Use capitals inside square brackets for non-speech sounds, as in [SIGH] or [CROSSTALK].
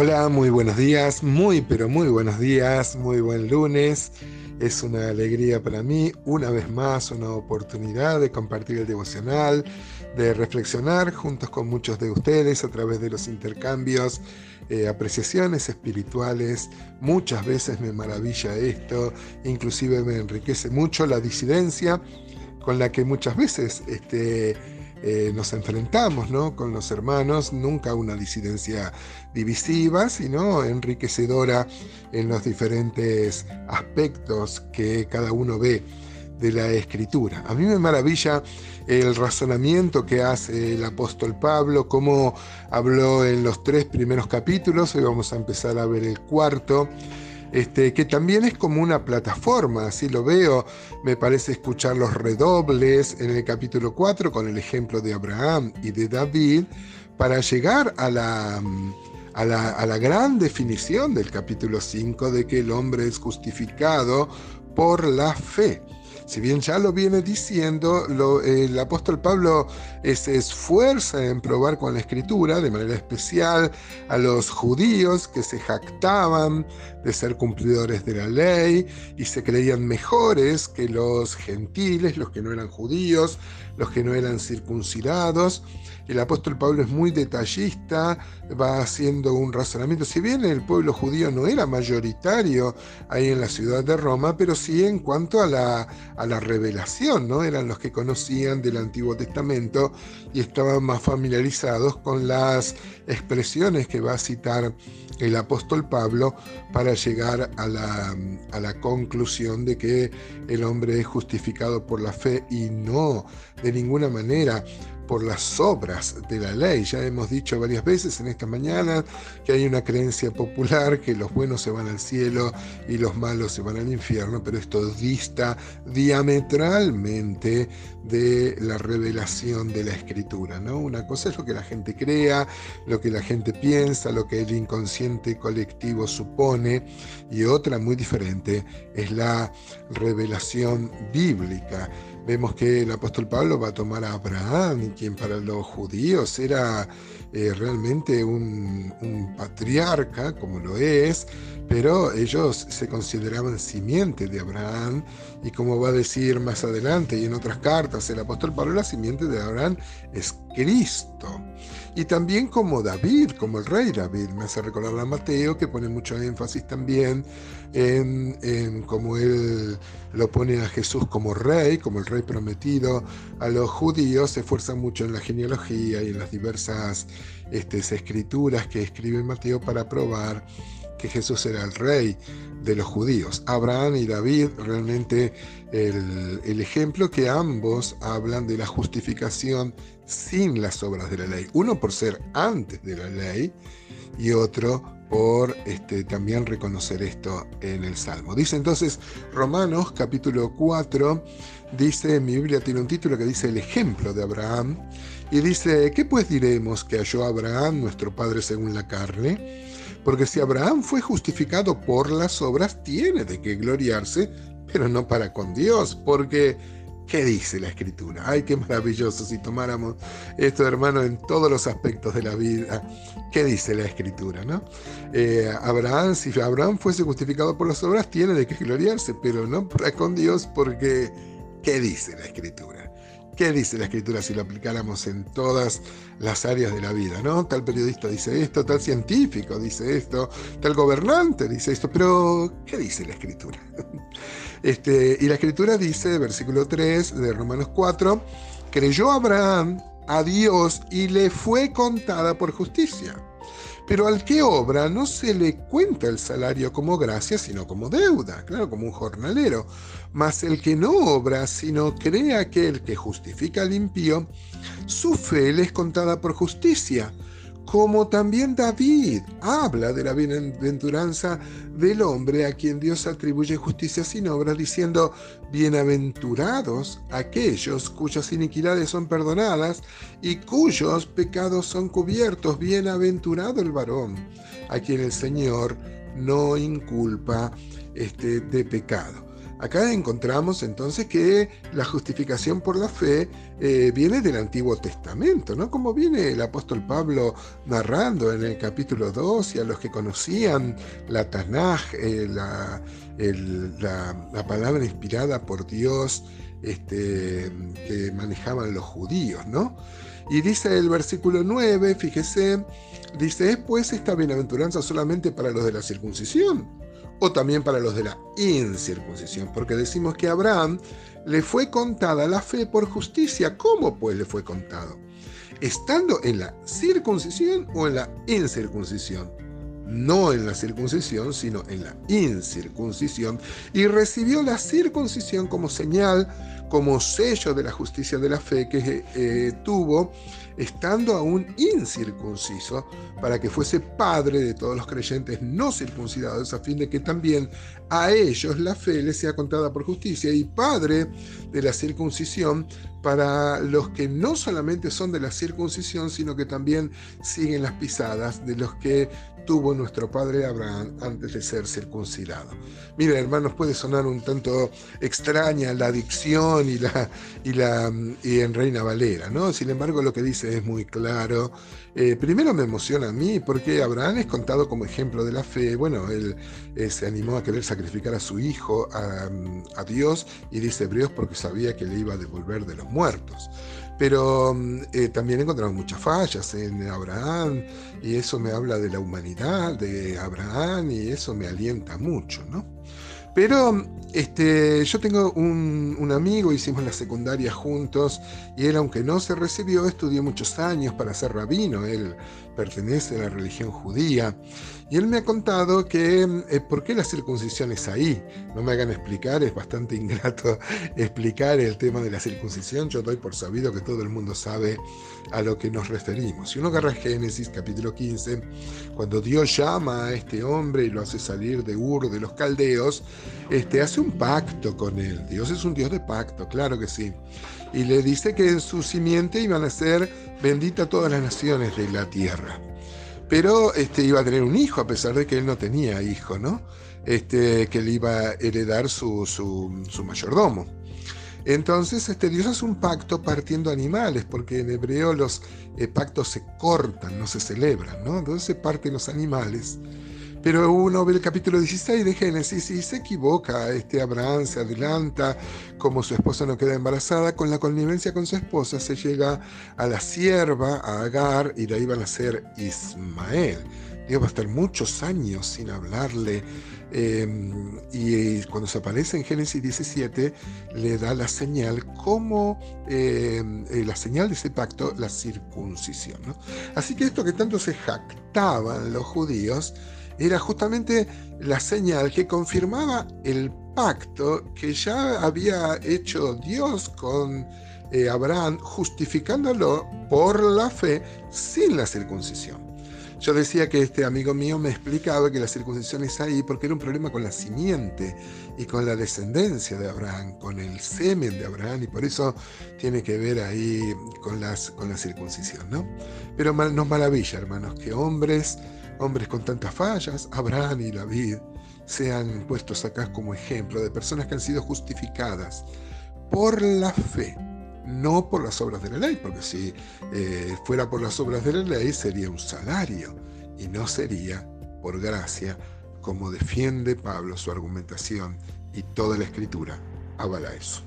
Hola, muy buenos días, muy pero muy buenos días, muy buen lunes. Es una alegría para mí, una vez más, una oportunidad de compartir el devocional, de reflexionar juntos con muchos de ustedes a través de los intercambios, eh, apreciaciones espirituales. Muchas veces me maravilla esto, inclusive me enriquece mucho la disidencia con la que muchas veces este, eh, nos enfrentamos ¿no? con los hermanos, nunca una disidencia divisiva, sino enriquecedora en los diferentes aspectos que cada uno ve de la escritura. A mí me maravilla el razonamiento que hace el apóstol Pablo, cómo habló en los tres primeros capítulos, hoy vamos a empezar a ver el cuarto, este, que también es como una plataforma, así lo veo, me parece escuchar los redobles en el capítulo 4 con el ejemplo de Abraham y de David, para llegar a la, a la, a la gran definición del capítulo 5 de que el hombre es justificado por la fe. Si bien ya lo viene diciendo, el apóstol Pablo se esfuerza en probar con la escritura, de manera especial a los judíos que se jactaban de ser cumplidores de la ley y se creían mejores que los gentiles, los que no eran judíos, los que no eran circuncidados. El apóstol Pablo es muy detallista, va haciendo un razonamiento. Si bien el pueblo judío no era mayoritario ahí en la ciudad de Roma, pero sí en cuanto a la, a la revelación, ¿no? Eran los que conocían del Antiguo Testamento y estaban más familiarizados con las expresiones que va a citar el apóstol Pablo para llegar a la, a la, conclusión de que el hombre es justificado por la fe y no de ninguna manera por las obras de la ley. Ya hemos dicho varias veces en esta mañana que hay una creencia popular que los buenos se van al cielo y los malos se van al infierno, pero esto dista diametralmente de la revelación de la escritura. ¿no? Una cosa es lo que la gente crea, lo que la gente piensa, lo que el inconsciente colectivo supone, y otra muy diferente es la revelación bíblica vemos que el apóstol Pablo va a tomar a Abraham, quien para los judíos era eh, realmente un, un, patriarca, como lo es, pero ellos se consideraban simiente de Abraham, y como va a decir más adelante y en otras cartas el apóstol Pablo, la simiente de Abraham es Cristo. Y también como David, como el rey David, me hace recordar a Mateo, que pone mucho énfasis también en, cómo él lo pone a Jesús como rey, como el rey prometido a los judíos, se esfuerza mucho en la genealogía y en las diversas este, escrituras que escribe Mateo para probar que Jesús era el rey de los judíos. Abraham y David, realmente el, el, ejemplo que ambos hablan de la justificación sin las obras de la ley. Uno por ser antes de la ley y otro por este, también reconocer esto en el Salmo. Dice entonces Romanos capítulo 4, dice, mi Biblia tiene un título que dice el ejemplo de Abraham, y dice, ¿qué pues diremos que halló Abraham, nuestro Padre según la carne? Porque si Abraham fue justificado por las obras, tiene de qué gloriarse, pero no para con Dios, porque ¿qué dice la escritura? Ay, qué maravilloso si tomáramos esto, hermano, en todos los aspectos de la vida. ¿Qué dice la escritura? ¿no? Eh, Abraham, si Abraham fuese justificado por las obras, tiene de qué gloriarse, pero no para con Dios, porque ¿qué dice la escritura? ¿Qué dice la escritura si lo aplicáramos en todas las áreas de la vida? ¿no? Tal periodista dice esto, tal científico dice esto, tal gobernante dice esto, pero ¿qué dice la escritura? [LAUGHS] Este, y la escritura dice, versículo 3 de Romanos 4, creyó Abraham a Dios y le fue contada por justicia. Pero al que obra no se le cuenta el salario como gracia, sino como deuda, claro, como un jornalero. Mas el que no obra, sino cree aquel que justifica al impío, su fe le es contada por justicia como también David habla de la bienaventuranza del hombre a quien Dios atribuye justicia sin obras, diciendo, bienaventurados aquellos cuyas iniquidades son perdonadas y cuyos pecados son cubiertos, bienaventurado el varón, a quien el Señor no inculpa este, de pecado. Acá encontramos entonces que la justificación por la fe eh, viene del Antiguo Testamento, ¿no? Como viene el apóstol Pablo narrando en el capítulo 2 y a los que conocían la Tanaj, eh, la, la, palabra inspirada por Dios este, que manejaban los judíos, ¿no? Y dice el versículo 9, fíjese, dice, ¿es pues esta bienaventuranza solamente para los de la circuncisión? O también para los de la incircuncisión, porque decimos que a Abraham le fue contada la fe por justicia. ¿Cómo pues le fue contado? ¿Estando en la circuncisión o en la incircuncisión? No en la circuncisión, sino en la incircuncisión. Y recibió la circuncisión como señal, como sello de la justicia de la fe que eh, tuvo estando aún incircunciso, para que fuese padre de todos los creyentes no circuncidados, a fin de que también a ellos la fe les sea contada por justicia, y padre de la circuncisión para los que no solamente son de la circuncisión, sino que también siguen las pisadas de los que tuvo nuestro padre Abraham antes de ser circuncidado. Miren, hermanos, puede sonar un tanto extraña la dicción y, la, y, la, y en Reina Valera, ¿no? Sin embargo, lo que dice es muy claro. Eh, primero me emociona a mí porque Abraham es contado como ejemplo de la fe. Bueno, él eh, se animó a querer sacrificar a su hijo a, Dios y dice Hebreos porque sabía que le iba a devolver de los muertos. Pero mm, eh, también encontramos muchas fallas en Abraham y eso me habla de la humanidad de Abraham y eso me alienta mucho, ¿no? Pero este, yo tengo un, un, amigo, hicimos la secundaria juntos y él, aunque no se recibió, estudió muchos años para ser rabino. Él pertenece a la religión judía. Y él me ha contado que eh, por qué la circuncisión es ahí. No me hagan explicar, es bastante ingrato [LAUGHS] explicar el tema de la circuncisión. Yo doy por sabido que todo el mundo sabe a lo que nos referimos. Si uno agarra Génesis capítulo 15, cuando Dios llama a este hombre y lo hace salir de Ur, de los caldeos, este, hace un pacto con él. Dios es un Dios de pacto, claro que sí. Y le dice que en su simiente iban a ser benditas todas las naciones de la tierra. Pero este, iba a tener un hijo, a pesar de que él no tenía hijo, ¿no? Este, que le iba a heredar su, su, mayordomo. Entonces este, Dios hace un pacto partiendo animales, porque en hebreo los eh, pactos se cortan, no se celebran, ¿no? Entonces se parten los animales pero uno ve el capítulo 16 de Génesis y se equivoca. Este Abraham se adelanta, como su esposa no queda embarazada, con la connivencia con su esposa se llega a la sierva, a Agar, y de ahí va a nacer Ismael. Dios va a estar muchos años sin hablarle. Em, y, cuando se aparece en Génesis 17, le da la señal como em, eh, la señal de ese pacto, la circuncisión. Así que esto que tanto se jactaban los judíos, era justamente la señal que confirmaba el pacto que ya había hecho Dios con eh, Abraham, justificándolo por la fe sin la circuncisión. Yo decía que este amigo mío me explicaba que la circuncisión es ahí porque era un problema con la simiente y con la descendencia de Abraham, con el semen de Abraham, y por eso tiene que ver ahí con, las, con la circuncisión, ¿no? Pero nos maravilla, hermanos, que hombres hombres con tantas fallas, Abraham y David, sean puestos acá como ejemplo de personas que han sido justificadas por la fe, no por las obras de la ley, porque si eh, fuera por las obras de la ley sería un salario y no sería por gracia, como defiende Pablo su argumentación y toda la escritura avala eso.